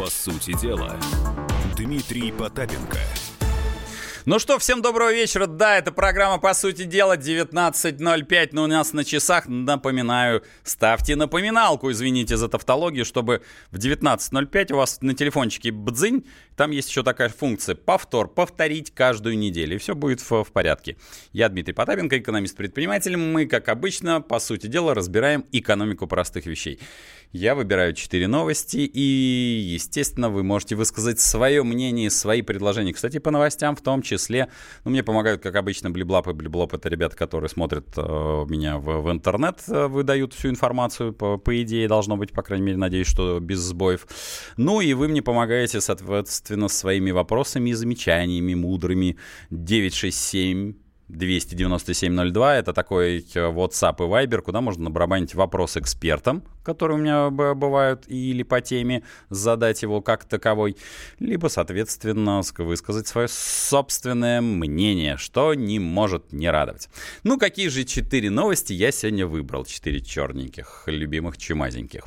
По сути дела, Дмитрий Потапенко – ну что, всем доброго вечера. Да, это программа, по сути дела, 19.05, но у нас на часах, напоминаю, ставьте напоминалку, извините за тавтологию, чтобы в 19.05 у вас на телефончике бдзынь, там есть еще такая функция повтор, повторить каждую неделю, и все будет в, в порядке. Я Дмитрий Потапенко, экономист-предприниматель. Мы, как обычно, по сути дела, разбираем экономику простых вещей. Я выбираю четыре новости, и, естественно, вы можете высказать свое мнение, свои предложения. Кстати, по новостям в том числе. Ну, мне помогают, как обычно, Блиблап и Блиблоп. Это ребята, которые смотрят э, меня в, в интернет, э, выдают всю информацию. По, по идее, должно быть, по крайней мере, надеюсь, что без сбоев. Ну, и вы мне помогаете, соответственно, своими вопросами и замечаниями мудрыми. 967 29702. Это такой э, WhatsApp и Viber, куда можно набарабанить вопрос экспертам, которые у меня бывают, или по теме задать его как таковой, либо, соответственно, высказать свое собственное мнение, что не может не радовать. Ну, какие же четыре новости я сегодня выбрал? Четыре черненьких, любимых чумазеньких.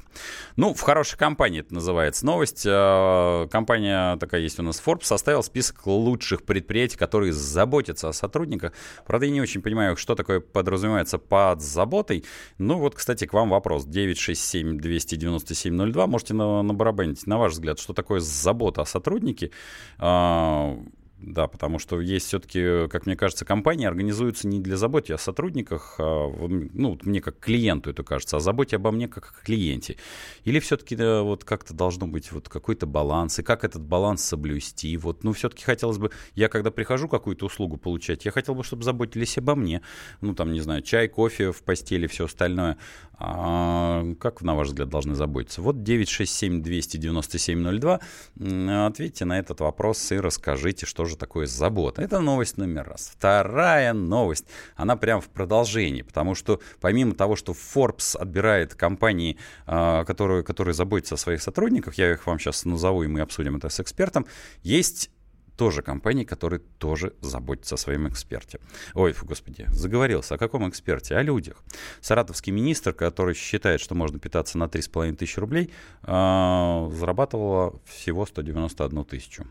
Ну, в хорошей компании это называется новость. Э, компания такая есть у нас, Forbes, составил список лучших предприятий, которые заботятся о сотрудниках. Правда, я не очень понимаю, что такое подразумевается под заботой. Ну, вот, кстати, к вам вопрос. 967 297 02. Можете на, на барабанить. На ваш взгляд, что такое забота о сотруднике? А, да, потому что есть все-таки, как мне кажется, компании организуются не для заботы о сотрудниках, а, ну, мне как клиенту это кажется, а заботе обо мне как о клиенте. Или все-таки да, вот как-то должно быть вот какой-то баланс, и как этот баланс соблюсти. Вот, ну, все-таки хотелось бы, я когда прихожу какую-то услугу получать, я хотел бы, чтобы заботились обо мне. Ну, там, не знаю, чай, кофе в постели, все остальное. А как, на ваш взгляд, должны заботиться? Вот 967-297-02. Ответьте на этот вопрос и расскажите, что же такое забота. Это новость номер раз. Вторая новость, она прям в продолжении, потому что помимо того, что Forbes отбирает компании, а, которые, которые заботятся о своих сотрудниках, я их вам сейчас назову, и мы обсудим это с экспертом, есть тоже компании, которые тоже заботятся о своем эксперте. Ой, фу, господи, заговорился. О каком эксперте? О людях. Саратовский министр, который считает, что можно питаться на 3,5 тысячи рублей, э, зарабатывал всего 191 тысячу.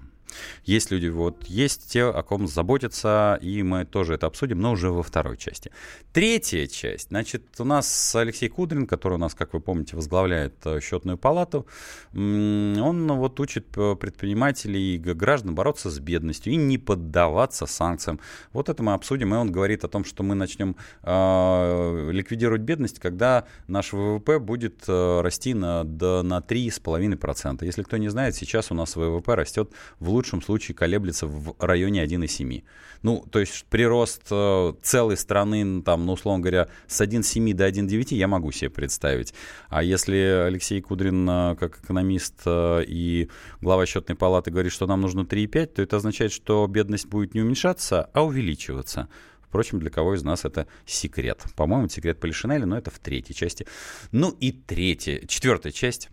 Есть люди, вот есть те, о ком заботятся, и мы тоже это обсудим, но уже во второй части. Третья часть. Значит, у нас Алексей Кудрин, который у нас, как вы помните, возглавляет э, счетную палату, он вот учит э, предпринимателей и граждан бороться с бедностью и не поддаваться санкциям. Вот это мы обсудим, и он говорит о том, что мы начнем э, ликвидировать бедность, когда наш ВВП будет э, расти на, до, на 3,5%. Если кто не знает, сейчас у нас ВВП растет в лучшем лучшем случае колеблется в районе 1,7. Ну, то есть прирост э, целой страны, там, ну, условно говоря, с 1,7 до 1,9 я могу себе представить. А если Алексей Кудрин, э, как экономист э, и глава счетной палаты, говорит, что нам нужно 3,5, то это означает, что бедность будет не уменьшаться, а увеличиваться. Впрочем, для кого из нас это секрет? По-моему, секрет Полишинеля, но это в третьей части. Ну и третья, четвертая часть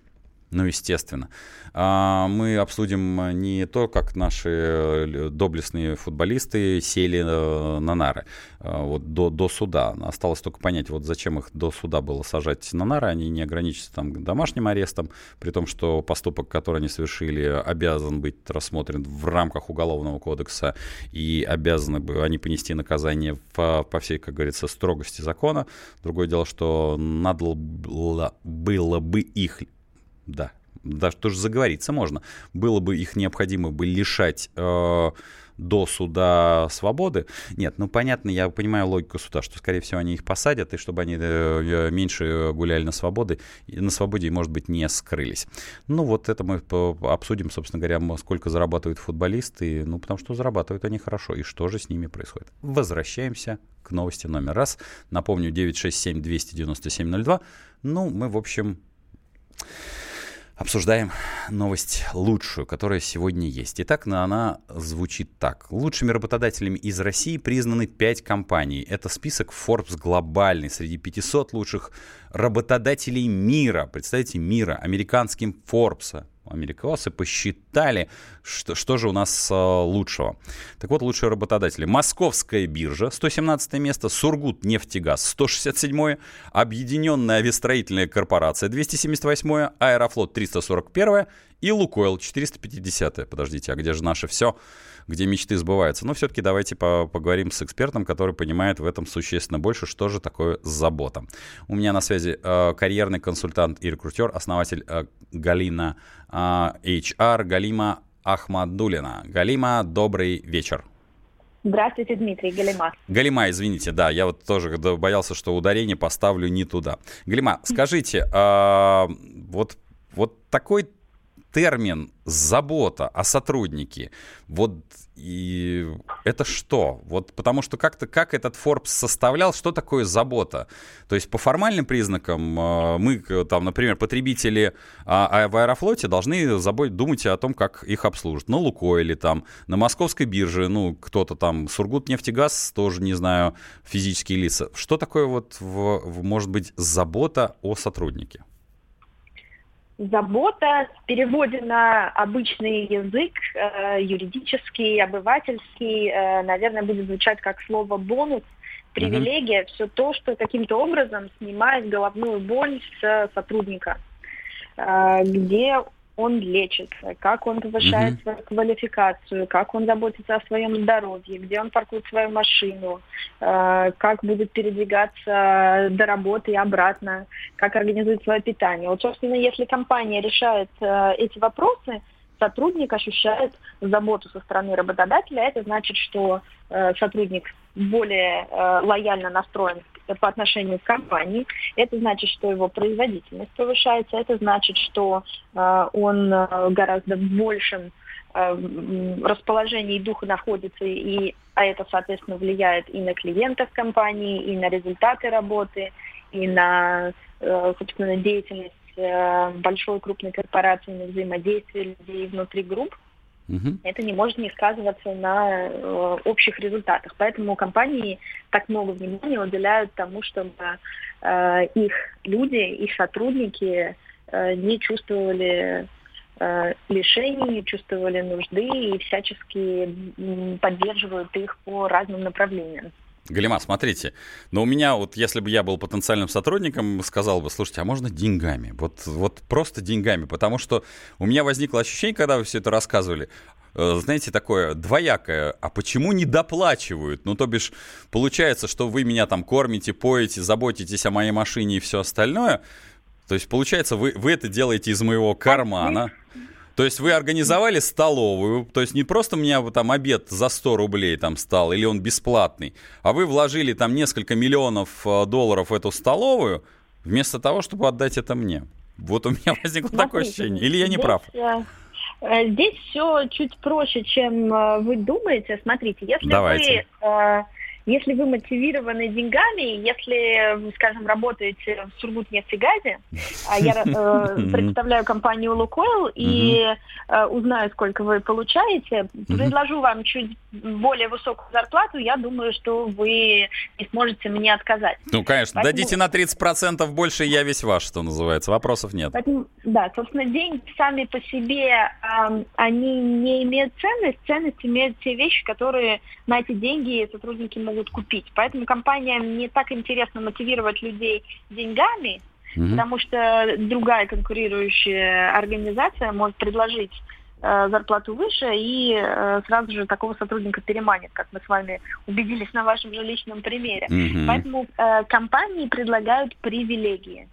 ну, естественно. А, мы обсудим не то, как наши э, доблестные футболисты сели э, на нары а, вот до, до суда. Осталось только понять, вот зачем их до суда было сажать на нары. Они не ограничатся там домашним арестом, при том, что поступок, который они совершили, обязан быть рассмотрен в рамках Уголовного кодекса и обязаны бы они понести наказание по, по всей, как говорится, строгости закона. Другое дело, что надо было бы их да, даже тоже заговориться можно. Было бы их необходимо бы лишать э, до суда свободы. Нет, ну понятно, я понимаю логику суда, что, скорее всего, они их посадят, и чтобы они э, меньше гуляли на свободе, на свободе может быть, не скрылись. Ну вот это мы обсудим, собственно говоря, сколько зарабатывают футболисты, ну потому что зарабатывают они хорошо, и что же с ними происходит. Возвращаемся к новости номер раз. Напомню, 967-297-02. Ну, мы, в общем... Обсуждаем новость лучшую, которая сегодня есть. Итак, она звучит так. Лучшими работодателями из России признаны 5 компаний. Это список Forbes глобальный среди 500 лучших работодателей мира. Представьте, мира, американским Forbes. Америкосы посчитали, что, что же у нас а, лучшего. Так вот, лучшие работодатели. Московская биржа, 117 место, Сургут нефтегаз, 167 Объединенная авиастроительная корпорация, 278 Аэрофлот, 341 и Лукойл, 450 Подождите, а где же наше все? Где мечты сбываются. Но все-таки давайте по поговорим с экспертом, который понимает в этом существенно больше, что же такое забота. У меня на связи э, карьерный консультант и рекрутер, основатель э, Галина э, HR, Галима Ахмадулина. Галима, добрый вечер. Здравствуйте, Дмитрий, Галима. Галима, извините, да, я вот тоже боялся, что ударение поставлю не туда. Галима, скажите, э, вот, вот такой термин забота о сотруднике, вот и это что? Вот потому что как-то как этот Forbes составлял, что такое забота? То есть по формальным признакам э, мы, там, например, потребители а, а в Аэрофлоте должны забыть, думать о том, как их обслужат. На Лукойле там, на Московской бирже, ну, кто-то там, Сургутнефтегаз, тоже, не знаю, физические лица. Что такое вот, в, в, может быть, забота о сотруднике? Забота в переводе на обычный язык, э, юридический, обывательский, э, наверное, будет звучать как слово бонус, привилегия, mm-hmm. все то, что каким-то образом снимает головную боль с сотрудника, э, где он лечится, как он повышает mm-hmm. свою квалификацию, как он заботится о своем здоровье, где он паркует свою машину, э, как будет передвигаться до работы и обратно, как организует свое питание. Вот, собственно, если компания решает э, эти вопросы, сотрудник ощущает заботу со стороны работодателя. Это значит, что э, сотрудник более э, лояльно настроен по отношению к компании. Это значит, что его производительность повышается. Это значит, что э, он гораздо большим расположении духа находится, и, а это, соответственно, влияет и на клиентов компании, и на результаты работы, и на, собственно, деятельность большой крупной корпорации, на взаимодействие людей внутри групп. Угу. Это не может не сказываться на э, общих результатах. Поэтому компании так много внимания уделяют тому, чтобы э, их люди, их сотрудники э, не чувствовали э, лишений, не чувствовали нужды и всячески поддерживают их по разным направлениям. Галима, смотрите, но у меня вот, если бы я был потенциальным сотрудником, сказал бы, слушайте, а можно деньгами? Вот, вот просто деньгами, потому что у меня возникло ощущение, когда вы все это рассказывали, э, знаете, такое двоякое, а почему не доплачивают? Ну, то бишь, получается, что вы меня там кормите, поете, заботитесь о моей машине и все остальное, то есть, получается, вы, вы это делаете из моего кармана. То есть вы организовали столовую, то есть не просто у меня там обед за 100 рублей там стал, или он бесплатный, а вы вложили там несколько миллионов э, долларов в эту столовую, вместо того, чтобы отдать это мне. Вот у меня возникло Смотрите, такое ощущение. Или я не здесь, прав? Э, здесь все чуть проще, чем э, вы думаете. Смотрите, если Давайте. вы если вы мотивированы деньгами, если, скажем, работаете в Сургутнефтегазе, а я э, представляю компанию Лукойл и э, узнаю, сколько вы получаете, предложу вам чуть более высокую зарплату, я думаю, что вы не сможете мне отказать. Ну, конечно, Поэтому... дадите на 30% больше, я весь ваш, что называется, вопросов нет. Поэтому, да, собственно, деньги сами по себе, э, они не имеют ценность, ценность имеют те вещи, которые на эти деньги сотрудники могут купить. Поэтому компаниям не так интересно мотивировать людей деньгами, mm потому что другая конкурирующая организация может предложить Э, зарплату выше и э, сразу же такого сотрудника переманит, как мы с вами убедились на вашем же личном примере. Mm-hmm. Поэтому э, компании предлагают привилегии.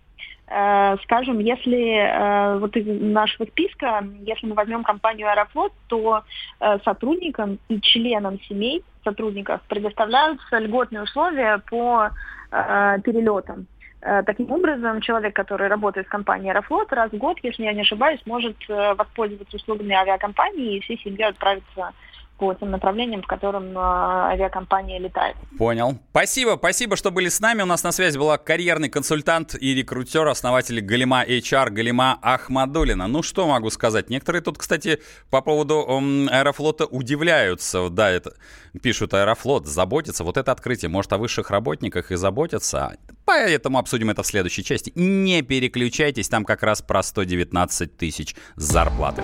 Э, скажем, если э, вот из нашего списка, если мы возьмем компанию Аэрофлот, то сотрудникам и членам семей сотрудников предоставляются льготные условия по э, перелетам. Э, таким образом, человек, который работает в компании Аэрофлот, раз в год, если я не ошибаюсь, может э, воспользоваться услугами авиакомпании и всей семьей отправиться по тем направлениям, в котором э, авиакомпания летает. Понял. Спасибо, спасибо, что были с нами. У нас на связи была карьерный консультант и рекрутер, основатель Галима HR, Галима Ахмадулина. Ну, что могу сказать? Некоторые тут, кстати, по поводу Аэрофлота удивляются. Да, это пишут Аэрофлот, заботится. Вот это открытие. Может, о высших работниках и заботятся. Поэтому обсудим это в следующей части. Не переключайтесь, там как раз про 119 тысяч зарплаты.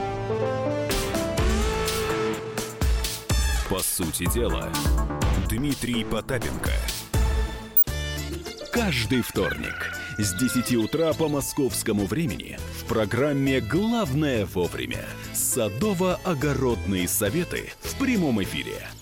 По сути дела, Дмитрий Потапенко. Каждый вторник с 10 утра по московскому времени в программе «Главное вовремя» садово-огородные советы в прямом эфире –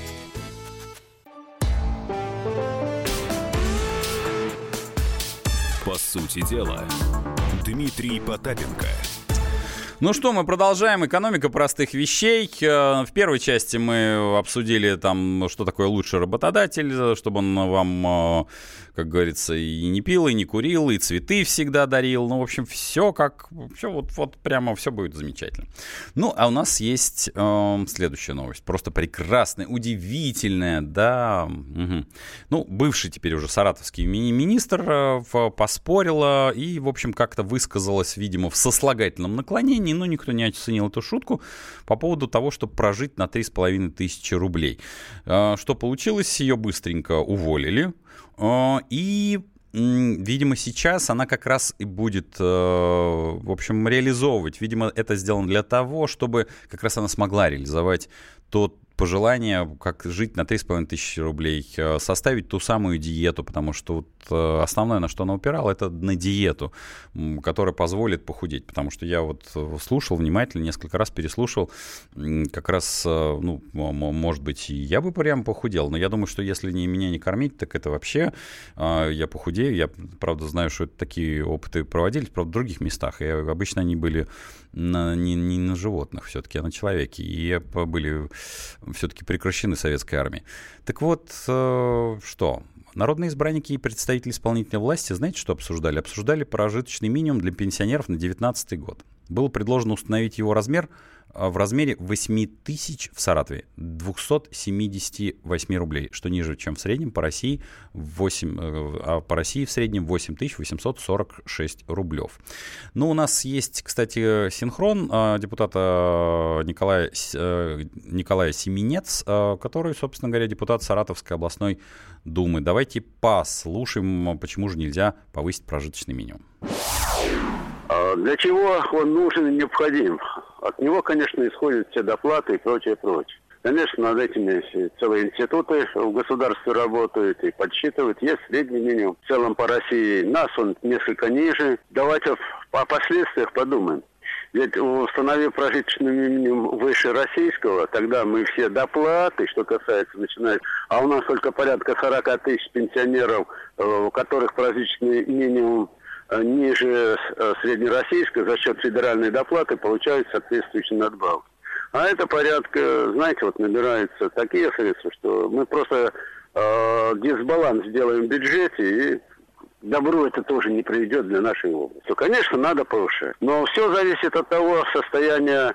По сути дела, Дмитрий Потапенко – ну что, мы продолжаем. Экономика простых вещей. Э, в первой части мы обсудили там, что такое лучший работодатель, чтобы он вам, э, как говорится, и не пил, и не курил, и цветы всегда дарил. Ну, в общем, все как... Все вот, вот прямо все будет замечательно. Ну, а у нас есть э, следующая новость. Просто прекрасная, удивительная, да. Угу. Ну, бывший теперь уже саратовский мини министр э, поспорила и, в общем, как-то высказалась, видимо, в сослагательном наклонении но никто не оценил эту шутку по поводу того, чтобы прожить на 3,5 тысячи рублей. А, что получилось? Ее быстренько уволили. А, и видимо, сейчас она как раз и будет, э, в общем, реализовывать. Видимо, это сделано для того, чтобы как раз она смогла реализовать тот пожелание, как жить на 3,5 тысячи рублей, э, составить ту самую диету, потому что вот э, основное, на что она упирала, это на диету, которая позволит похудеть, потому что я вот э, слушал внимательно, несколько раз переслушал, как раз, ну, может быть, я бы прям похудел, но я думаю, что если не, меня не кормить, так это вообще я похудею, я, правда, знаю, что такие опыты проводились, правда, в других местах, и обычно они были на, не, не на животных все-таки, а на человеке, и были все-таки прекращены советской армией. Так вот, э, что? Народные избранники и представители исполнительной власти, знаете, что обсуждали? Обсуждали прожиточный минимум для пенсионеров на 2019 год. Было предложено установить его размер в размере 8 тысяч в Саратове, 278 рублей, что ниже, чем в среднем по России, 8, э, а по России в среднем 8 846 рублев. Ну, у нас есть, кстати, синхрон а, депутата Николая, э, Николая Семенец, а, который, собственно говоря, депутат Саратовской областной думы. Давайте послушаем, почему же нельзя повысить прожиточный минимум. Для чего он нужен и необходим? От него, конечно, исходят все доплаты и прочее, прочее. Конечно, над этими целые институты в государстве работают и подсчитывают. Есть средний минимум в целом по России. Нас он несколько ниже. Давайте о последствиях подумаем. Ведь установив прожиточный минимум выше российского, тогда мы все доплаты, что касается, начинает, а у нас только порядка 40 тысяч пенсионеров, э, у которых прожиточный минимум ниже э, среднероссийской за счет федеральной доплаты получают соответствующие надбавки. А это порядка, знаете, вот набираются такие средства, что мы просто э, дисбаланс сделаем в бюджете и добру это тоже не приведет для нашей области. Конечно, надо повышать. Но все зависит от того состояния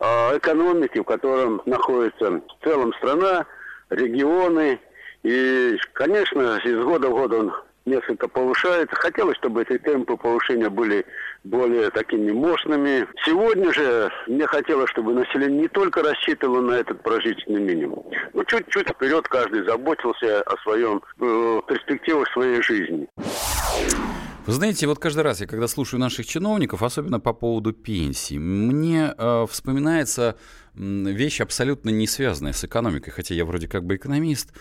э, экономики, в котором находится в целом страна, регионы. И, конечно, из года в год он несколько повышается. Хотелось, чтобы эти темпы повышения были более такими мощными. Сегодня же мне хотелось, чтобы население не только рассчитывало на этот прожиточный минимум, но чуть-чуть вперед каждый заботился о своем э, перспективах своей жизни. Вы знаете, вот каждый раз я, когда слушаю наших чиновников, особенно по поводу пенсии, мне э, вспоминается вещь абсолютно не связанная с экономикой, хотя я вроде как бы экономист.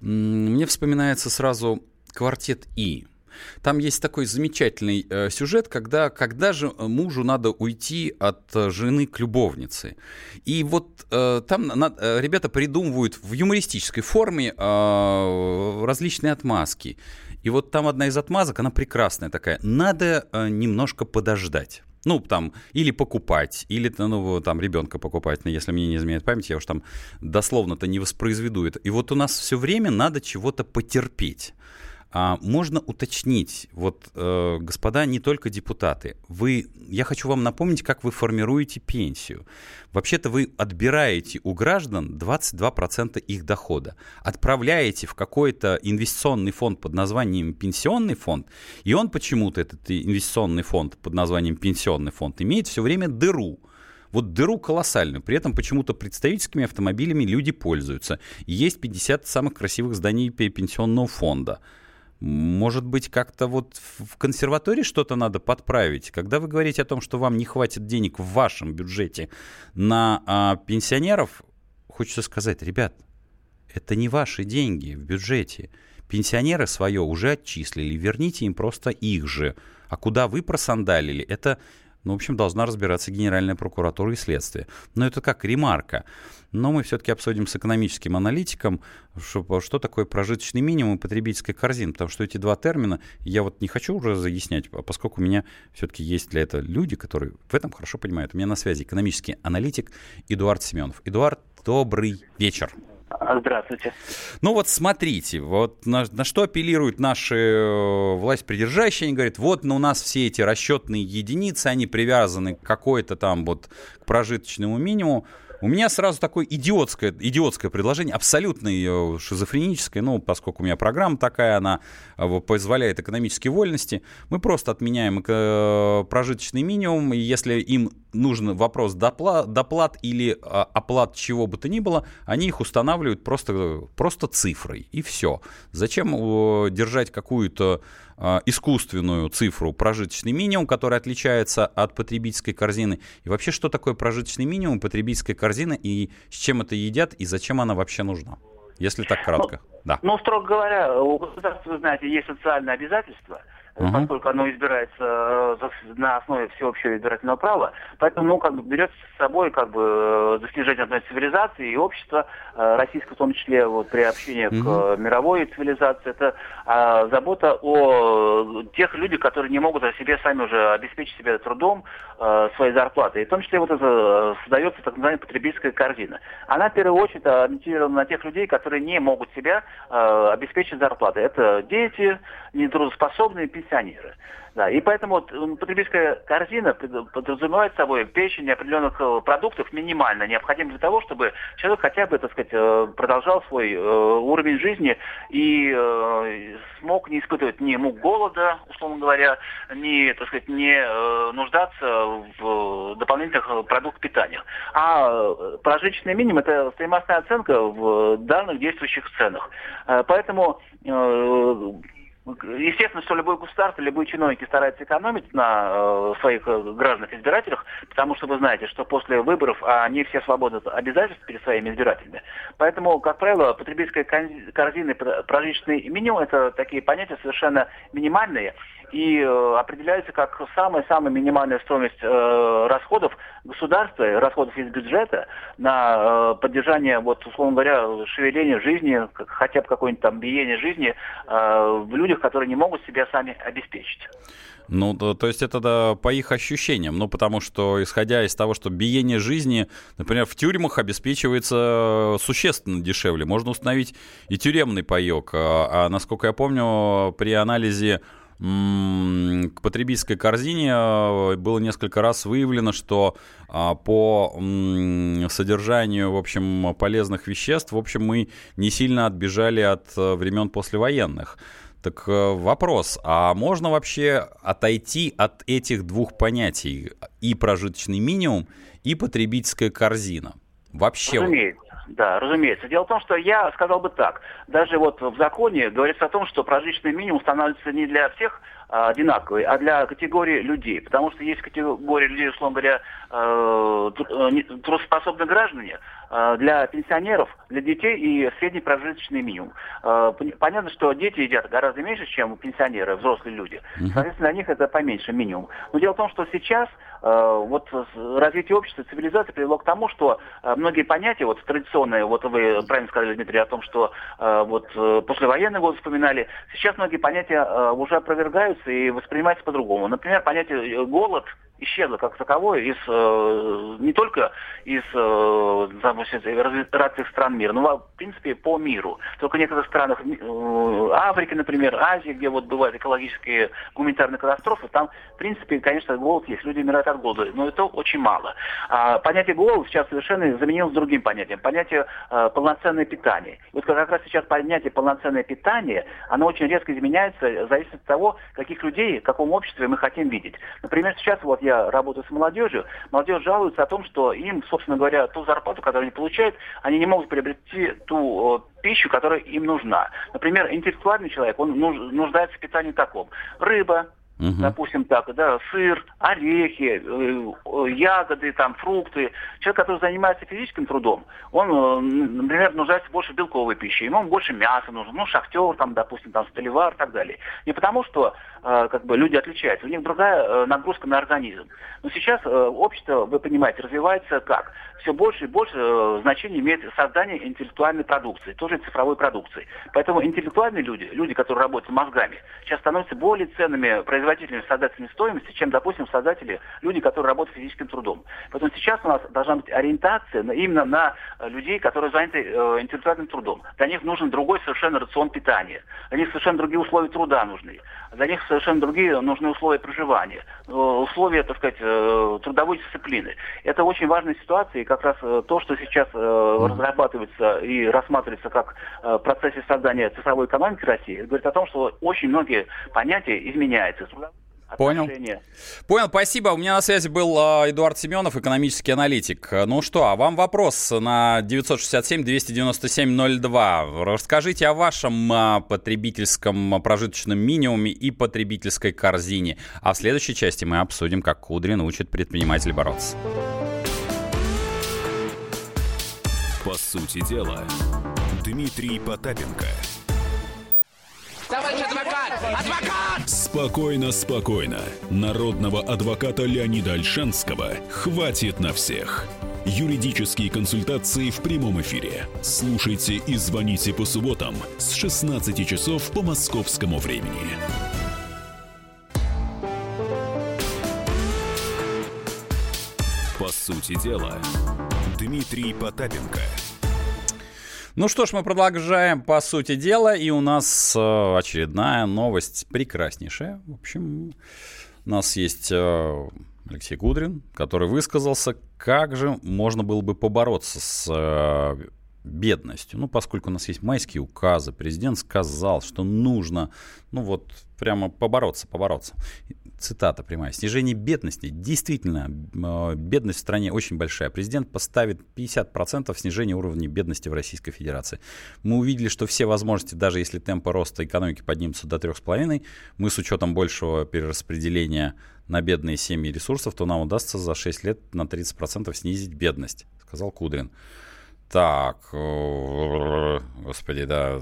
Мне вспоминается сразу квартет И. Там есть такой замечательный э, сюжет, когда, когда же мужу надо уйти от э, жены к любовнице. И вот э, там на, э, ребята придумывают в юмористической форме э, различные отмазки. И вот там одна из отмазок, она прекрасная такая. Надо э, немножко подождать. Ну, там, или покупать, или ну, там ребенка покупать, но если мне не изменяет память, я уж там дословно-то не воспроизведу это. И вот у нас все время надо чего-то потерпеть. А можно уточнить, вот, э, господа, не только депутаты, вы, я хочу вам напомнить, как вы формируете пенсию. Вообще-то вы отбираете у граждан 22% их дохода, отправляете в какой-то инвестиционный фонд под названием пенсионный фонд, и он почему-то, этот инвестиционный фонд под названием пенсионный фонд, имеет все время дыру. Вот дыру колоссальную. При этом почему-то представительскими автомобилями люди пользуются. Есть 50 самых красивых зданий пенсионного фонда. Может быть, как-то вот в консерватории что-то надо подправить? Когда вы говорите о том, что вам не хватит денег в вашем бюджете на а, пенсионеров, хочется сказать, ребят, это не ваши деньги в бюджете. Пенсионеры свое уже отчислили, верните им просто их же. А куда вы просандалили, это ну, в общем, должна разбираться Генеральная прокуратура и следствие. Но это как ремарка. Но мы все-таки обсудим с экономическим аналитиком, что, что такое прожиточный минимум и потребительская корзина. Потому что эти два термина я вот не хочу уже заяснять, а поскольку у меня все-таки есть для этого люди, которые в этом хорошо понимают. У меня на связи экономический аналитик Эдуард Семенов. Эдуард, добрый вечер. Здравствуйте. Ну вот смотрите, вот на, на что апеллируют наши э, власть придержащие, они говорят, вот ну, у нас все эти расчетные единицы, они привязаны к какой-то там вот к прожиточному минимуму. У меня сразу такое идиотское, идиотское предложение, абсолютно ее шизофреническое, ну, поскольку у меня программа такая, она э, позволяет экономические вольности. Мы просто отменяем прожиточный минимум, и если им нужен вопрос доплат, доплат или а, оплат чего бы то ни было, они их устанавливают просто, просто цифрой, и все. Зачем держать какую-то а, искусственную цифру прожиточный минимум, который отличается от потребительской корзины. И вообще, что такое прожиточный минимум, потребительская корзина, и с чем это едят, и зачем она вообще нужна? Если так кратко. Ну, да. ну строго говоря, у государства, вы знаете, есть социальные обязательства – угу. поскольку оно избирается э, на основе всеобщего избирательного права. Поэтому, ну, как бы берется с собой как бы э, достижение одной цивилизации и общества, э, российского в том числе, вот, приобщение угу. к мировой цивилизации. Это а, забота о тех людях, которые не могут о себе сами уже обеспечить себя трудом а, своей зарплаты. И в том числе вот это создается так называемая потребительская корзина. Она в первую очередь ориентирована на тех людей, которые не могут себя а, обеспечить зарплатой. Это дети, нетрудоспособные, пенсионеры. Да, и поэтому вот потребительская корзина подразумевает собой перечень определенных э, продуктов минимально необходим для того, чтобы человек хотя бы, так сказать, э, продолжал свой э, уровень жизни и смог не испытывать ни мук голода, условно говоря, ни, так сказать, не нуждаться в дополнительных продуктах питания. А прожиточный минимум – это стоимостная оценка в данных действующих ценах. Поэтому Естественно, что любой государство, любой чиновник старается экономить на э, своих э, гражданах-избирателях, потому что вы знаете, что после выборов они все свободны от обязательств перед своими избирателями. Поэтому, как правило, потребительская корзина прожиточный минимум – это такие понятия совершенно минимальные и э, определяется как самая-самая минимальная стоимость э, расходов государства, расходов из бюджета на э, поддержание, вот, условно говоря, шевеления жизни, хотя бы какое-нибудь там биение жизни в людях, которые не могут себя сами обеспечить. Ну, то, то есть это да, по их ощущениям, ну, потому что, исходя из того, что биение жизни, например, в тюрьмах обеспечивается существенно дешевле. Можно установить и тюремный паек. А, а насколько я помню, при анализе к потребительской корзине э, было несколько раз выявлено, что а, по содержанию, в общем, полезных веществ, в общем, мы не сильно отбежали от э, времен послевоенных. Так э, вопрос, а можно вообще отойти от этих двух понятий и прожиточный минимум, и потребительская корзина? Вообще. Разумеется. Да, разумеется. Дело в том, что я сказал бы так. Даже вот в законе говорится о том, что прожиточный минимум устанавливается не для всех а, одинаковые, а для категории людей. Потому что есть категория людей, условно говоря, э, э, трудоспособных граждане, для пенсионеров, для детей и средний прожиточный минимум. Понятно, что дети едят гораздо меньше, чем пенсионеры, взрослые люди. Соответственно, для них это поменьше минимум. Но дело в том, что сейчас вот развитие общества, цивилизации привело к тому, что многие понятия, вот традиционные, вот вы правильно сказали, Дмитрий, о том, что вот послевоенный год вспоминали, сейчас многие понятия уже опровергаются и воспринимаются по-другому. Например, понятие голод – исчезла как таковое из, э, не только из э, развитых стран мира, но в принципе по миру. Только в некоторых странах э, Африки, например, Азии, где вот бывают экологические гуманитарные катастрофы, там в принципе, конечно, голод есть, люди умирают от голода, но это очень мало. А понятие голода сейчас совершенно заменилось другим понятием, понятие э, полноценное питание. Вот как раз сейчас понятие полноценное питание, оно очень резко изменяется, зависит от того, каких людей, в каком обществе мы хотим видеть. Например, сейчас вот я работаю с молодежью, молодежь жалуется о том, что им, собственно говоря, ту зарплату, которую они получают, они не могут приобрести ту э, пищу, которая им нужна. Например, интеллектуальный человек, он нуждается в питании таком. Рыба, Угу. Допустим, так, да, сыр, орехи, э, ягоды, там, фрукты. Человек, который занимается физическим трудом, он, э, например, нуждается больше в белковой пище, ему больше мяса нужно, ну, шахтер, там, допустим, там, столевар и так далее. Не потому, что э, как бы люди отличаются, у них другая нагрузка на организм. Но сейчас общество, вы понимаете, развивается как? Все больше и больше значения имеет создание интеллектуальной продукции, тоже цифровой продукции. Поэтому интеллектуальные люди, люди, которые работают мозгами, сейчас становятся более ценными производителями производителями, создателями стоимости, чем, допустим, создатели, люди, которые работают физическим трудом. Поэтому сейчас у нас должна быть ориентация на, именно на э, людей, которые заняты э, интеллектуальным трудом. Для них нужен другой совершенно рацион питания. Для них совершенно другие условия труда нужны. Для них совершенно другие нужны условия проживания, э, условия, так сказать, э, трудовой дисциплины. Это очень важная ситуация, и как раз э, то, что сейчас э, разрабатывается и рассматривается как э, в процессе создания цифровой экономики России, говорит о том, что очень многие понятия изменяются. Понял. Понял, спасибо. У меня на связи был э, Эдуард Семенов, экономический аналитик. Ну что, а вам вопрос на 967-297-02. Расскажите о вашем э, потребительском прожиточном минимуме и потребительской корзине. А в следующей части мы обсудим, как Кудрин учит предпринимателей бороться. По сути дела, Дмитрий Потапенко – Товарищ адвокат! Адвокат! Спокойно, спокойно. Народного адвоката Леонида Альшанского хватит на всех. Юридические консультации в прямом эфире. Слушайте и звоните по субботам с 16 часов по московскому времени. По сути дела, Дмитрий Потапенко – ну что ж, мы продолжаем, по сути дела, и у нас э, очередная новость прекраснейшая. В общем, у нас есть э, Алексей Гудрин, который высказался, как же можно было бы побороться с э, бедностью. Ну, поскольку у нас есть майские указы, президент сказал, что нужно, ну вот, прямо побороться, побороться цитата прямая, снижение бедности. Действительно, а, бедность в стране очень большая. Президент поставит 50% снижения уровня бедности в Российской Федерации. Мы увидели, что все возможности, даже если темпы роста экономики поднимутся до 3,5, мы с учетом большего перераспределения на бедные семьи ресурсов, то нам удастся за 6 лет на 30% снизить бедность, сказал Кудрин. Так, э, господи, да,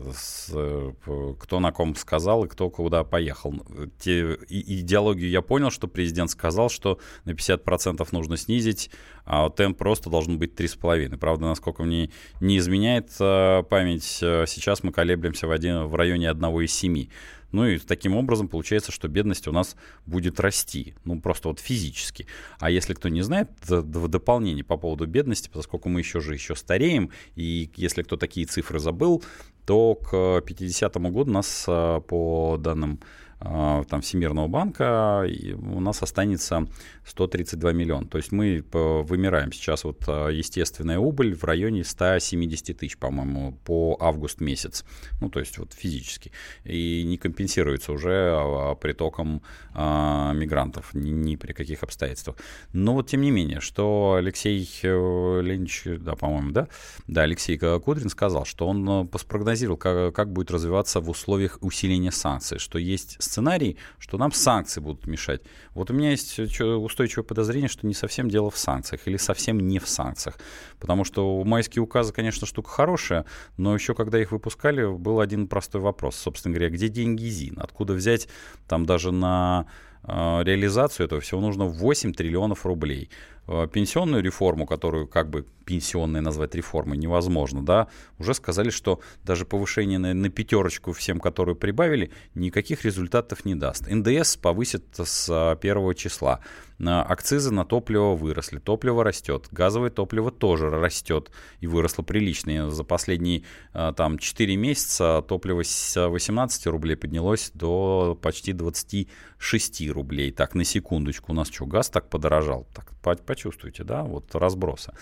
э, кто на ком сказал и кто куда поехал. Те, и, идеологию я понял, что президент сказал, что на 50% нужно снизить, а темп просто должен быть 3,5. Правда, насколько мне не изменяет э, память, сейчас мы колеблемся в, один, в районе 1,7. Ну и таким образом получается, что бедность у нас будет расти, ну просто вот физически. А если кто не знает, в дополнение по поводу бедности, поскольку мы еще же еще стареем, и если кто такие цифры забыл, то к 50 году нас а, по данным там, Всемирного банка у нас останется 132 миллиона. То есть мы вымираем сейчас вот а, естественная убыль в районе 170 тысяч, по-моему, по август месяц. Ну, то есть вот физически. И не компенсируется уже а, притоком а, мигрантов ни, при каких обстоятельствах. Но вот тем не менее, что Алексей э, Леонидович, да, по-моему, да, да, Алексей Кудрин сказал, что он э, спрогнозировал, как, как будет развиваться в условиях усиления санкций, что есть сценарий, что нам санкции будут мешать. Вот у меня есть устойчивое подозрение, что не совсем дело в санкциях или совсем не в санкциях. Потому что майские указы, конечно, штука хорошая, но еще когда их выпускали, был один простой вопрос. Собственно говоря, где деньги ЗИН? Откуда взять там даже на э, реализацию этого всего нужно 8 триллионов рублей. Э, пенсионную реформу, которую как бы пенсионной назвать реформой невозможно, да, уже сказали, что даже повышение на, на пятерочку всем, которые прибавили, никаких результатов не даст. НДС повысит с первого числа. Акцизы на топливо выросли, топливо растет, газовое топливо тоже растет и выросло прилично. За последние э, там 4 месяца топливо с 18 рублей поднялось до почти 26 рублей. Так, на секундочку, у нас что, газ так подорожал? Так, почувствуйте, да, вот разброса.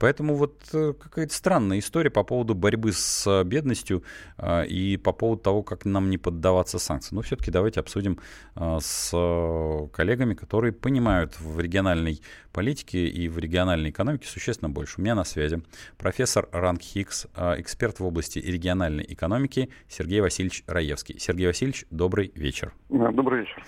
Поэтому вот э, какая-то странная история по поводу борьбы с э, бедностью э, и по поводу того, как нам не поддаваться санкциям. Но все-таки давайте обсудим с коллегами, которые понимают в региональной политике и в региональной экономике существенно больше. У меня на связи профессор Ранг Хикс, эксперт в области региональной экономики Сергей Васильевич Раевский. Сергей Васильевич, добрый вечер. Добрый вечер.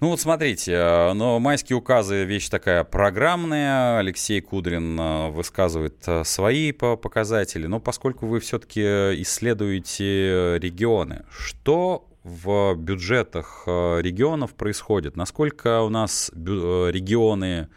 Ну вот смотрите, э, но майские указы вещь такая программная. Алексей Кудрин э, высказывает э, свои показатели. Но поскольку вы все-таки исследуете регионы, что в бюджетах регионов происходит? Насколько у нас регионы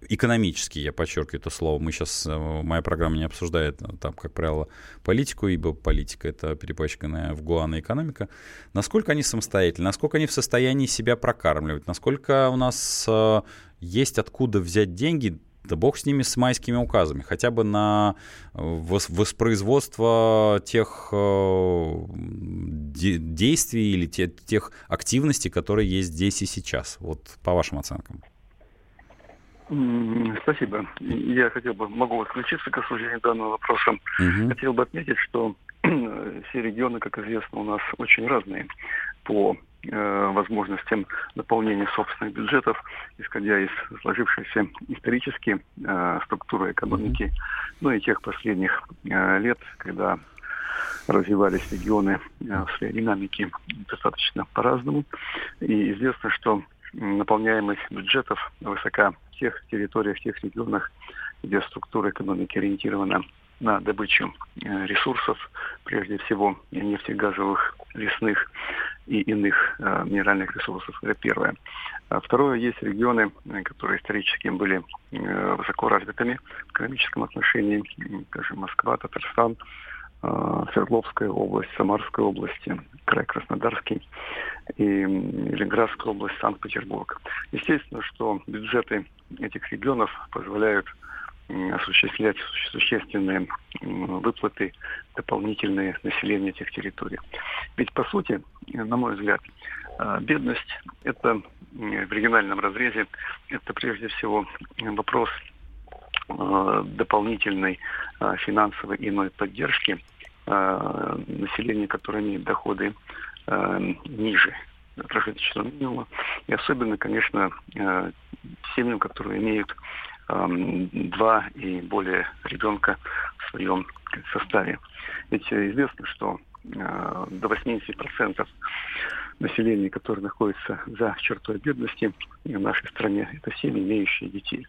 экономический, я подчеркиваю это слово. Мы сейчас, э, моя программа не обсуждает, э, там, как правило, политику, ибо политика — это перепачканная в гуана экономика. Насколько они самостоятельны, насколько они в состоянии себя прокармливать, насколько у нас э, есть откуда взять деньги, да бог с ними, с майскими указами, хотя бы на воспроизводство тех действий или тех активностей, которые есть здесь и сейчас, вот по вашим оценкам. Спасибо. Я хотел бы, могу подключиться к обсуждению данного вопроса. Угу. Хотел бы отметить, что все регионы, как известно, у нас очень разные по э, возможностям наполнения собственных бюджетов, исходя из сложившейся исторически э, структуры экономики, mm ну и тех последних э, лет, когда развивались регионы э, в своей динамике достаточно по-разному. И известно, что наполняемость бюджетов высока тех территориях, тех регионах, где структура экономики ориентирована на добычу э, ресурсов, прежде всего нефтегазовых, лесных и иных э, минеральных ресурсов. Это первое. А второе, есть регионы, э, которые исторически были э, высоко развитыми в экономическом отношении, скажем, Москва, Татарстан, Свердловская область, Самарская область, край Краснодарский и Ленинградская область, Санкт-Петербург. Естественно, что бюджеты этих регионов позволяют осуществлять существенные выплаты дополнительные населению этих территорий. Ведь, по сути, на мой взгляд, э, бедность – это в региональном разрезе, это прежде всего вопрос э, дополнительной э, финансовой иной поддержки населения, которое имеет доходы ниже прожиточного минимума. И особенно, конечно, семьям, которые имеют два и более ребенка в своем составе. Ведь известно, что э, до 80% населения, которое находится за чертой бедности в нашей стране, это семьи, имеющие детей.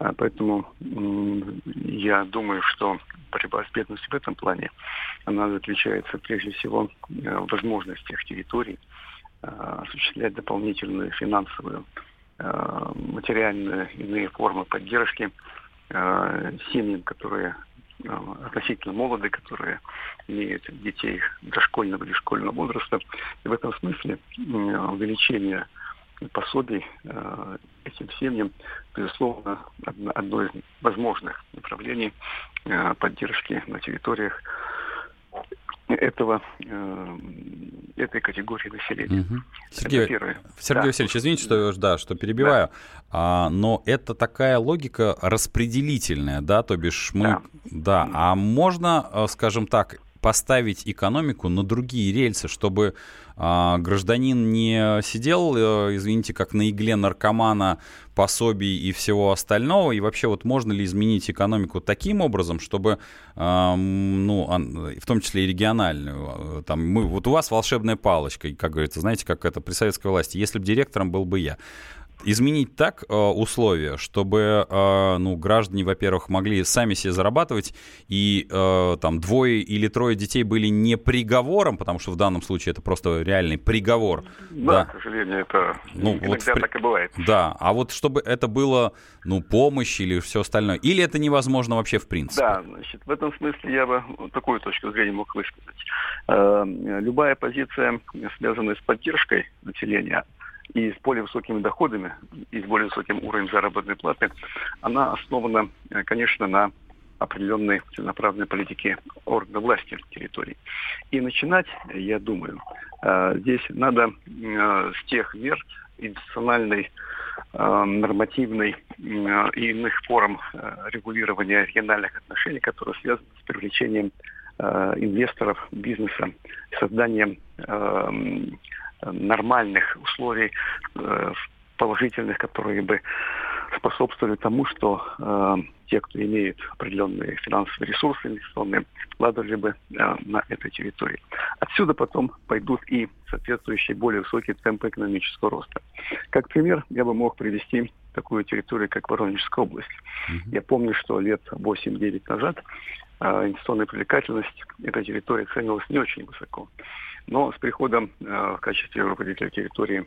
А поэтому я думаю, что борьба с бедностью в этом плане, она заключается прежде всего э, в возможностях территорий э, осуществлять дополнительную финансовую Э, материальные иные формы поддержки э, семьям, которые относительно молоды, которые имеют детей дошкольного или школьного возраста. И в этом смысле увеличение пособий этим семьям, безусловно, одно из возможных направлений поддержки на территориях этого, э, этой категории населения. Угу. Сергей, Сергей да. Васильевич, извините, что, да, что перебиваю, да. А, но это такая логика распределительная, да, то бишь мы... Да, да. а можно, э, скажем так, поставить экономику на другие рельсы, чтобы а, гражданин не сидел, э, извините, как на игле наркомана, пособий и всего остального, и вообще вот можно ли изменить экономику таким образом, чтобы, ну, в том числе и региональную, там, мы, вот у вас волшебная палочка, как говорится, знаете, как это при советской власти, если бы директором был бы я, изменить так э, условия, чтобы э, ну, граждане, во-первых, могли сами себе зарабатывать, и э, там двое или трое детей были не приговором, потому что в данном случае это просто реальный приговор. Да, да. к сожалению, это ну, иногда вот в... так и бывает. Да, а вот чтобы это было ну, помощь или все остальное, или это невозможно вообще в принципе? Да, значит, в этом смысле я бы такую точку зрения мог высказать. Э, любая позиция, связанная с поддержкой населения, и с более высокими доходами, и с более высоким уровнем заработной платы, она основана, э, конечно, на определенной целенаправленной политике органов власти территории. И начинать, я думаю, э, здесь надо э, с тех мер институциональной, нормативной и иных форм регулирования региональных отношений, которые связаны с привлечением инвесторов, бизнеса, созданием нормальных условий э, положительных, которые бы способствовали тому, что э, те, кто имеет определенные финансовые ресурсы инвестиционные, вкладывали бы э, на этой территории. Отсюда потом пойдут и соответствующие более высокие темпы экономического роста. Как пример я бы мог привести такую территорию, как Воронежская область. Mm-hmm. Я помню, что лет 8-9 назад э, инвестиционная привлекательность этой территории ценилась не очень высоко. Но с приходом э, в качестве руководителя территории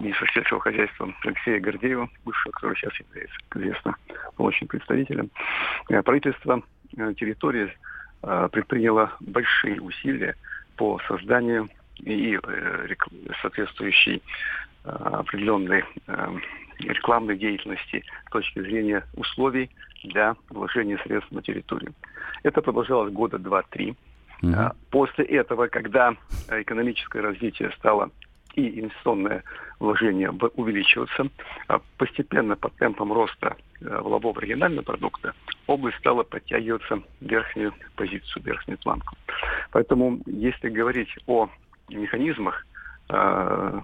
министра сельского хозяйства Алексея Гордеева, бывшего, который сейчас является, известно, помощным представителем, э, правительство э, территории э, предприняло большие усилия по созданию и э, соответствующей э, определенной э, рекламной деятельности с точки зрения условий для вложения средств на территорию. Это продолжалось года два-три. Угу. После этого, когда экономическое развитие стало и инвестиционное вложение увеличиваться, а постепенно по темпам роста э, волового регионального продукта область стала подтягиваться верхнюю позицию, верхнюю планку. Поэтому, если говорить о механизмах э,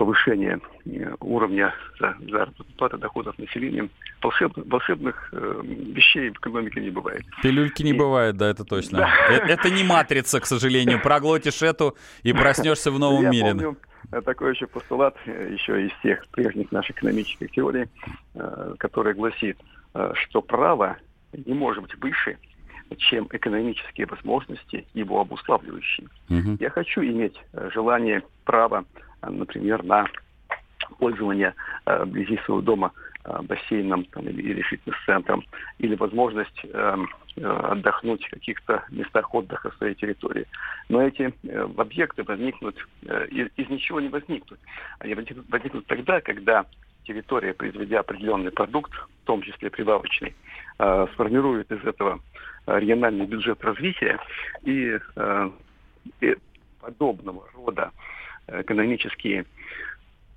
повышения э, уровня заработной платы доходов населения, волшеб, волшебных э, вещей в экономике не бывает. Пилюльки не и... бывает, да, это точно. Да. Это, это не матрица, к сожалению. Проглотишь эту и проснешься в новом Я мире. Помню, такой еще постулат, э, еще из тех прежних наших экономических теорий, э, который гласит, что право не может быть выше чем экономические возможности его обуславливающие. Угу. Я хочу иметь э, желание, право, э, например, на пользование э, вблизи своего дома э, бассейном там, или, или фитнес-центром, или возможность э, э, отдохнуть в каких-то местах отдыха своей территории. Но эти э, объекты возникнут, э, из, ничего не возникнут. Они возникнут, возникнут тогда, когда территория, произведя определенный продукт, в том числе прибавочный, э, сформирует из этого региональный бюджет развития и, э, и подобного рода экономические,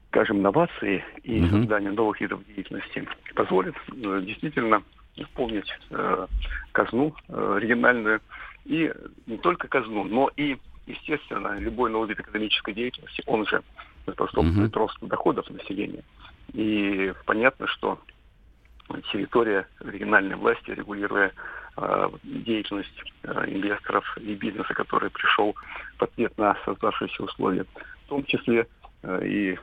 скажем, новации и mm-hmm. создание новых видов деятельности позволит э, действительно исполнить э, казну э, региональную и не только казну, но и, естественно, любой новый вид экономической деятельности, он же способствует mm-hmm. росту доходов населения. И понятно, что территория региональной власти, регулируя э, деятельность э, инвесторов и бизнеса, который пришел в ответ на создавшиеся условия, в том числе э, и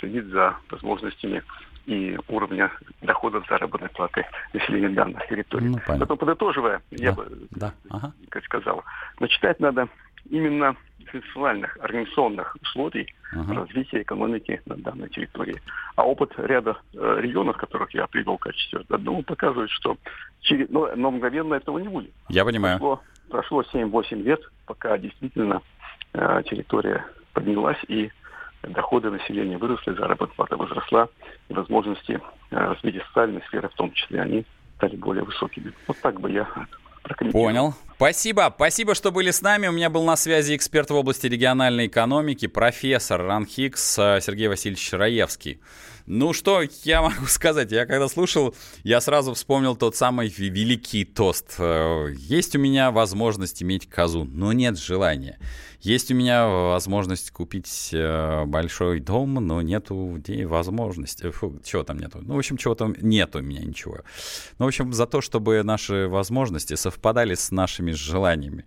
следить за возможностями и уровня доходов заработной платы населения данных территорий. Ну, Потом подытоживая, да, я бы да, ага. сказал, начитать надо именно концептуальных, организационных условий uh-huh. развития экономики на данной территории. А опыт ряда э, регионов, которых я привел в качестве одного, показывает, что через, но, но мгновенно этого не будет. Я понимаю. Прошло, прошло 7-8 лет, пока действительно э, территория поднялась и доходы населения выросли, заработная плата возросла, и возможности э, развития социальной сферы в том числе, они стали более высокими. Вот так бы я Понял. Спасибо, спасибо, что были с нами. У меня был на связи эксперт в области региональной экономики, профессор РАНХИКС э, Сергей Васильевич Раевский. Ну что я могу сказать? Я когда слушал, я сразу вспомнил тот самый великий тост. Э, есть у меня возможность иметь козу, но нет желания. Есть у меня возможность купить э, большой дом, но нету возможности. Фу, чего там нету? Ну, в общем, чего там нету у меня ничего. Ну, в общем, за то, чтобы наши возможности совпадали с нашими желаниями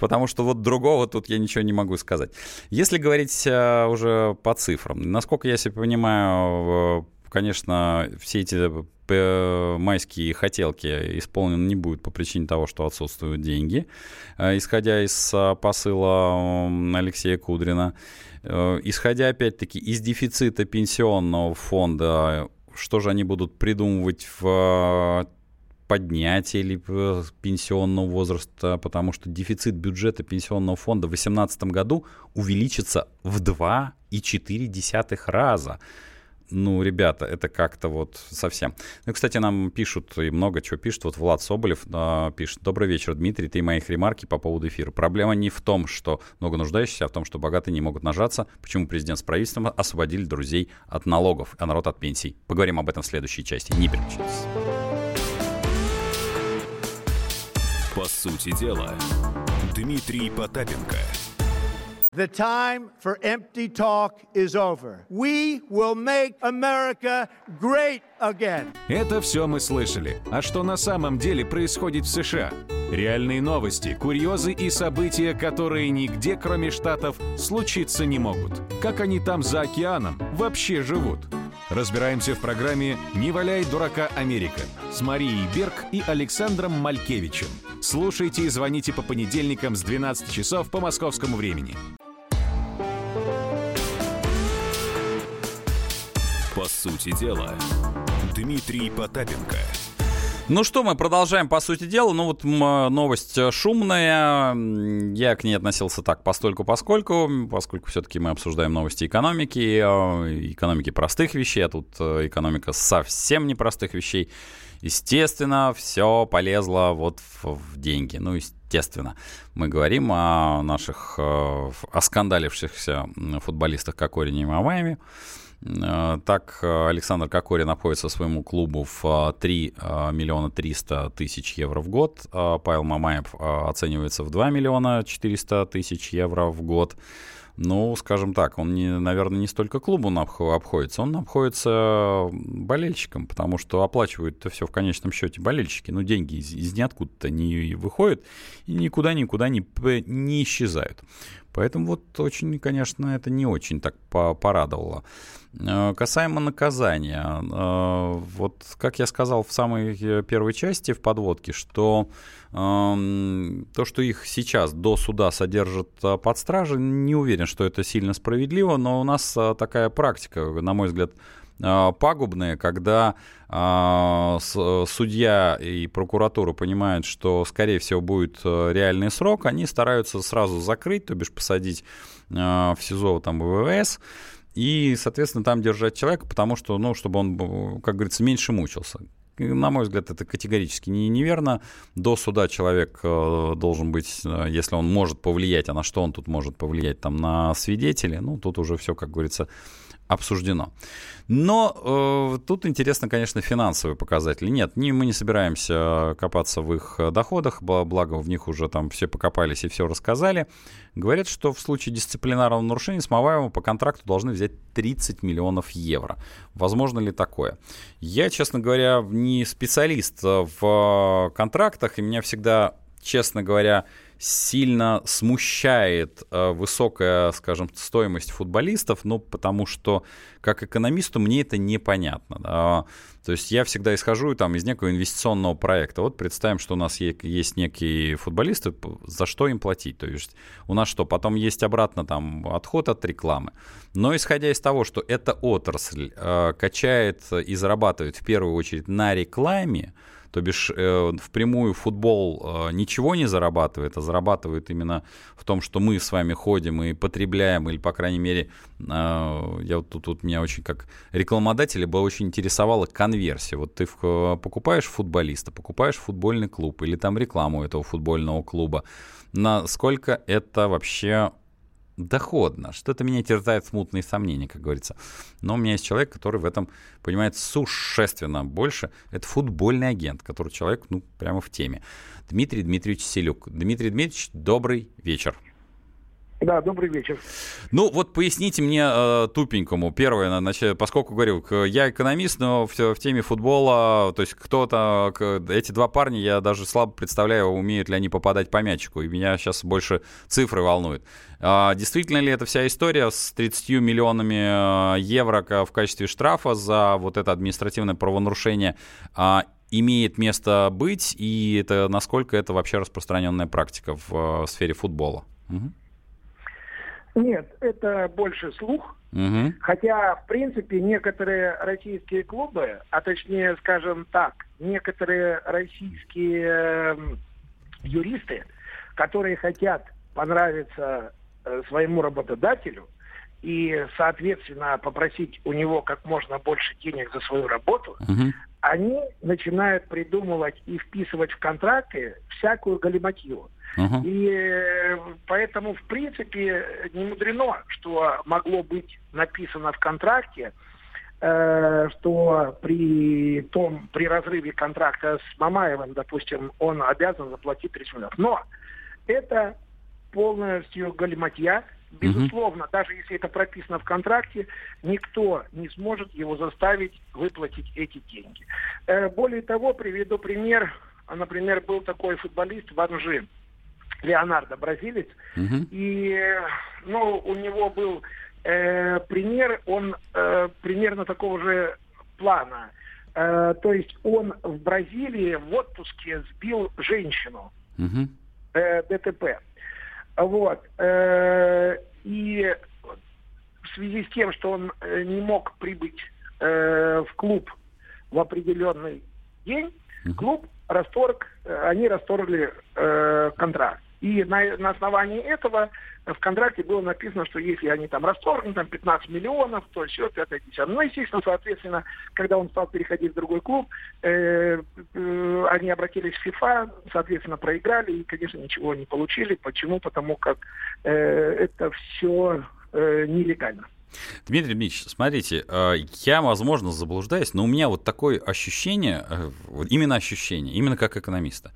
потому что вот другого тут я ничего не могу сказать. Если говорить э, уже по цифрам, насколько я себе понимаю, конечно, все эти э, майские хотелки исполнены не будут по причине того, что отсутствуют деньги, э, исходя из посыла Алексея Кудрина. Исходя, опять-таки, из дефицита пенсионного фонда, что же они будут придумывать в поднятия или э, пенсионного возраста, потому что дефицит бюджета пенсионного фонда в 2018 году увеличится в 2,4 раза. Ну, ребята, это как-то вот совсем. Ну, кстати, нам пишут, и много чего пишут. Вот Влад Соболев э, пишет. Добрый вечер, Дмитрий. Ты моих ремарки по поводу эфира. Проблема не в том, что много нуждающихся, а в том, что богатые не могут нажаться. Почему президент с правительством освободили друзей от налогов, а народ от пенсий. Поговорим об этом в следующей части. Не переключайтесь. По сути дела, Дмитрий Потапенко. The time for empty talk is over. We will make America great again. Это все мы слышали. А что на самом деле происходит в США? Реальные новости, курьезы и события, которые нигде, кроме Штатов, случиться не могут. Как они там за океаном вообще живут? Разбираемся в программе «Не валяй дурака Америка» с Марией Берг и Александром Малькевичем. Слушайте и звоните по понедельникам с 12 часов по московскому времени. По сути дела, Дмитрий Потапенко – ну что, мы продолжаем, по сути дела. Ну вот новость шумная. Я к ней относился так постольку поскольку, поскольку все-таки мы обсуждаем новости экономики, э, экономики простых вещей, а тут э, экономика совсем непростых вещей. Естественно, все полезло вот в, в деньги. Ну, естественно, мы говорим о наших э, оскандалившихся футболистах Кокорине и Мамаеве. Э, так, э, Александр Кокорин находится своему клубу в 3 э, миллиона 300 тысяч евро в год. Павел Мамаев оценивается в 2 миллиона 400 тысяч евро в год. Ну, скажем так, он, не, наверное, не столько клубу обходится, он обходится болельщикам, потому что оплачивают это все в конечном счете болельщики. Но деньги из, из ниоткуда-то не выходят и никуда-никуда не, не исчезают. Поэтому вот очень, конечно, это не очень так порадовало. Э, касаемо наказания, э, вот как я сказал в самой э, первой части в подводке, что то, что их сейчас до суда содержат под стражей, не уверен, что это сильно справедливо, но у нас такая практика, на мой взгляд, пагубная, когда судья и прокуратура понимают, что, скорее всего, будет реальный срок, они стараются сразу закрыть, то бишь посадить в СИЗО там ВВС, и, соответственно, там держать человека, потому что, ну, чтобы он, как говорится, меньше мучился. На мой взгляд, это категорически не, неверно. До суда человек э, должен быть, э, если он может повлиять, а на что он тут может повлиять, там, на свидетелей, ну, тут уже все, как говорится, обсуждено. Но э, тут интересно, конечно, финансовые показатели. Нет, не, мы не собираемся копаться в их доходах, благо в них уже там все покопались и все рассказали. Говорят, что в случае дисциплинарного нарушения с Маваевым по контракту должны взять 30 миллионов евро. Возможно ли такое? Я, честно говоря, не специалист в контрактах, и меня всегда, честно говоря, сильно смущает э, высокая, скажем, стоимость футболистов, ну, потому что как экономисту мне это непонятно. То есть я всегда исхожу там из некого инвестиционного проекта. Вот представим, что у нас есть некие футболисты, за что им платить? То есть у нас что, потом есть обратно там отход от рекламы. Но исходя из того, что эта отрасль э, качает и зарабатывает в первую очередь на рекламе, То бишь э, впрямую футбол э, ничего не зарабатывает, а зарабатывает именно в том, что мы с вами ходим и потребляем, или, по крайней мере, э, я вот тут, тут меня очень как рекламодателя бы очень интересовала конверсия. Вот ты в, покупаешь футболиста, покупаешь футбольный клуб или там рекламу этого футбольного клуба, насколько это вообще доходно. Что-то меня терзает смутные сомнения, как говорится. Но у меня есть человек, который в этом понимает существенно больше. Это футбольный агент, который человек, ну, прямо в теме. Дмитрий Дмитриевич Селюк. Дмитрий Дмитриевич, добрый вечер. Да, добрый вечер. Ну, вот поясните мне э, тупенькому. Первое, значит, поскольку, говорю, я экономист, но в, в теме футбола, то есть кто-то, эти два парня, я даже слабо представляю, умеют ли они попадать по мячику, и меня сейчас больше цифры волнуют. А, действительно ли эта вся история с 30 миллионами э, евро в качестве штрафа за вот это административное правонарушение а, имеет место быть, и это насколько это вообще распространенная практика в, в сфере футбола? Угу. Нет, это больше слух. Угу. Хотя, в принципе, некоторые российские клубы, а точнее, скажем так, некоторые российские э, юристы, которые хотят понравиться э, своему работодателю и, соответственно, попросить у него как можно больше денег за свою работу, угу. они начинают придумывать и вписывать в контракты всякую галиматью. Uh-huh. И э, поэтому, в принципе, не мудрено, что могло быть написано в контракте, э, что при том, при разрыве контракта с Мамаевым, допустим, он обязан заплатить 30 миллионов. Но это полностью галиматья. Безусловно, uh-huh. даже если это прописано в контракте, никто не сможет его заставить выплатить эти деньги. Э, более того, приведу пример. Например, был такой футболист Ванжи. Леонардо, бразилец. Угу. И ну, у него был э, пример, он э, примерно такого же плана. Э, то есть он в Бразилии в отпуске сбил женщину угу. э, ДТП. Вот. Э, и в связи с тем, что он э, не мог прибыть э, в клуб в определенный день, угу. клуб расторг, э, они расторгли э, контракт. И на, на основании этого в контракте было написано, что если они там расторгнут, там 15 миллионов, то все, 5 10. Ну, естественно, соответственно, когда он стал переходить в другой клуб, э, э, они обратились в ФИФА, соответственно, проиграли и, конечно, ничего не получили. Почему? Потому как э, это все э, нелегально. Дмитрий Дмитриевич, смотрите, э, я, возможно, заблуждаюсь, но у меня вот такое ощущение, э, именно ощущение, именно как экономиста,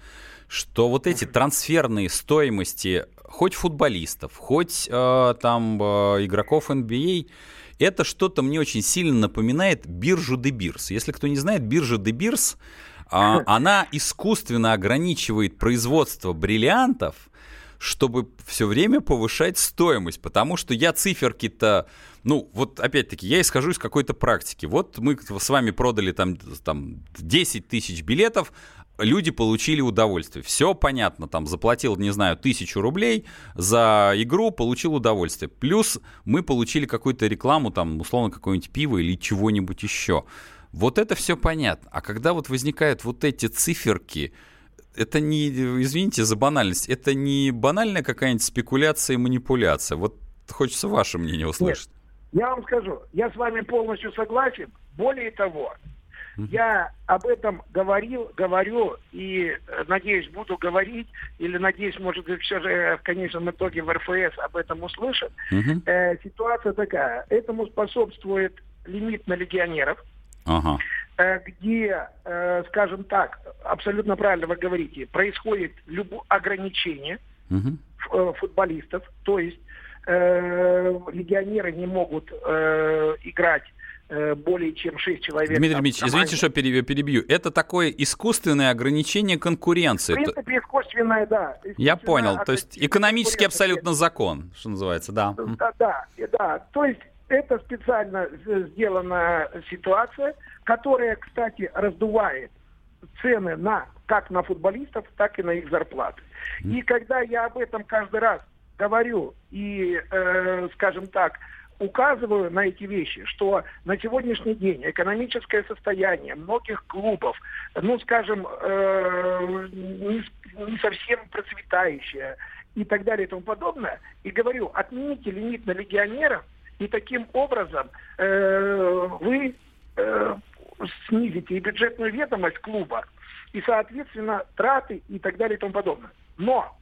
что вот эти трансферные стоимости хоть футболистов, хоть э, там игроков NBA, это что-то мне очень сильно напоминает биржу Beers. Если кто не знает, биржа Beers, э, она искусственно ограничивает производство бриллиантов, чтобы все время повышать стоимость, потому что я циферки-то, ну, вот опять-таки, я исхожу из какой-то практики. Вот мы с вами продали там, там 10 тысяч билетов, люди получили удовольствие. Все понятно, там заплатил, не знаю, тысячу рублей за игру, получил удовольствие. Плюс мы получили какую-то рекламу, там, условно, какое-нибудь пиво или чего-нибудь еще. Вот это все понятно. А когда вот возникают вот эти циферки, это не, извините за банальность, это не банальная какая-нибудь спекуляция и манипуляция. Вот хочется ваше мнение услышать. Нет, я вам скажу, я с вами полностью согласен. Более того, я об этом говорил, говорю и, э, надеюсь, буду говорить, или, надеюсь, может быть, все же э, в конечном итоге в РФС об этом услышат. Uh-huh. Э, ситуация такая. Этому способствует лимит на легионеров. Uh-huh где, скажем так, абсолютно правильно вы говорите, происходит любое ограничение uh-huh. футболистов, то есть э, легионеры не могут э, играть Э, более чем 6 человек. Дмитрий Дмитриевич, извините, что перебью. Это такое искусственное ограничение конкуренции. В принципе, искусственное, да. Искусственное Я понял. То есть экономический абсолютно закон, что называется, да. Да, да, да. То есть это специально сделана ситуация, которая, кстати, раздувает цены на как на футболистов, так и на их зарплаты. И когда я об этом каждый раз говорю и, э, скажем так, указываю на эти вещи, что на сегодняшний день экономическое состояние многих клубов, ну, скажем, э, не, не совсем процветающее и так далее и тому подобное, и говорю, отмените лимит на легионеров, и таким образом э, вы э, снизите и бюджетную ведомость клуба, и, соответственно, траты и так далее и тому подобное. Но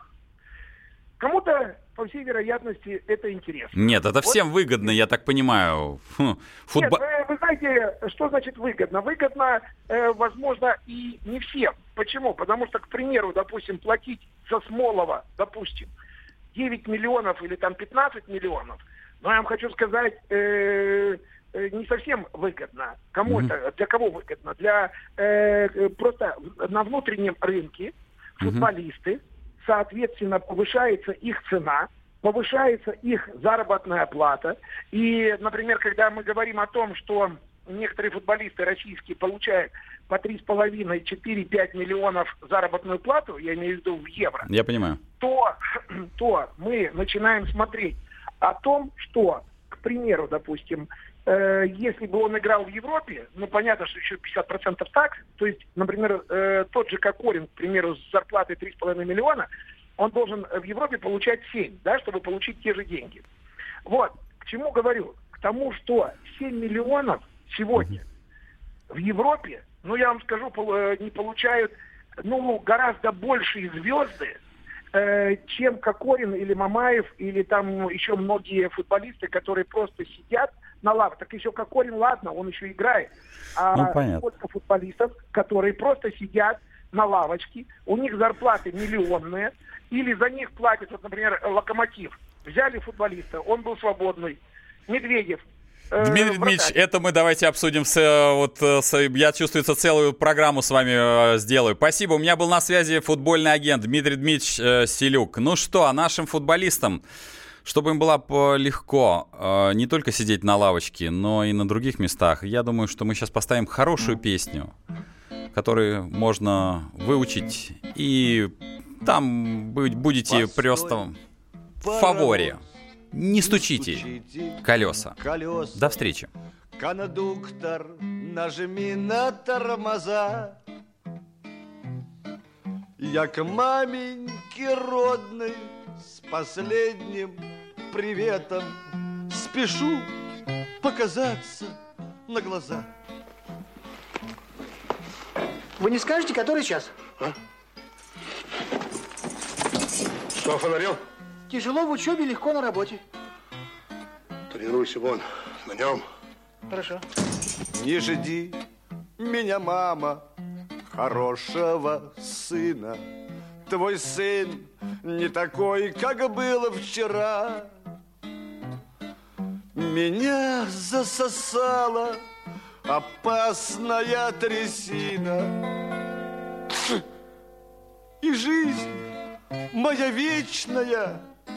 кому-то, по всей вероятности, это интересно. Нет, это вот. всем выгодно, я так понимаю. Футбол... Нет, вы, вы знаете, что значит выгодно? Выгодно, э, возможно, и не всем. Почему? Потому что, к примеру, допустим, платить за Смолова, допустим, 9 миллионов или там 15 миллионов, но я вам хочу сказать, э, э, не совсем выгодно. Кому mm-hmm. это? Для кого выгодно? Для э, просто на внутреннем рынке футболисты, mm-hmm. соответственно, повышается их цена, повышается их заработная плата. И, например, когда мы говорим о том, что некоторые футболисты российские получают по 3,5-4-5 миллионов заработную плату, я имею в виду в евро, я понимаю. То, то мы начинаем смотреть о том, что, к примеру, допустим, э, если бы он играл в Европе, ну, понятно, что еще 50% так, то есть, например, э, тот же Кокорин, к примеру, с зарплатой 3,5 миллиона, он должен в Европе получать 7, да, чтобы получить те же деньги. Вот, к чему говорю? К тому, что 7 миллионов сегодня в Европе, ну, я вам скажу, э, не получают, ну, гораздо большие звезды, чем Кокорин или Мамаев, или там еще многие футболисты, которые просто сидят на лаве. Так еще Кокорин, ладно, он еще играет. А ну, понятно. сколько футболистов, которые просто сидят на лавочке, у них зарплаты миллионные, или за них платят, вот, например, Локомотив. Взяли футболиста, он был свободный. Медведев Э, Дмитрий Дмитриевич, это мы давайте обсудим. С, э, вот, э, с, я чувствую, целую программу с вами сделаю. Спасибо. У меня был на связи футбольный агент Дмитрий Дмитриевич э, Селюк. Ну что, а нашим футболистам, чтобы им было легко э, не только сидеть на лавочке, но и на других местах, я думаю, что мы сейчас поставим хорошую песню, которую можно выучить, и там будете просто в фаворе. Не стучите колеса. До встречи. Кондуктор, нажми на тормоза. Я к маменьке родной с последним приветом спешу показаться на глаза. Вы не скажете, который час? А? Что, фонарел? Тяжело в учебе, легко на работе. Тренируйся вон, на нем. Хорошо. Не жди меня, мама, хорошего сына. Твой сын не такой, как было вчера. Меня засосала опасная трясина. И жизнь моя вечная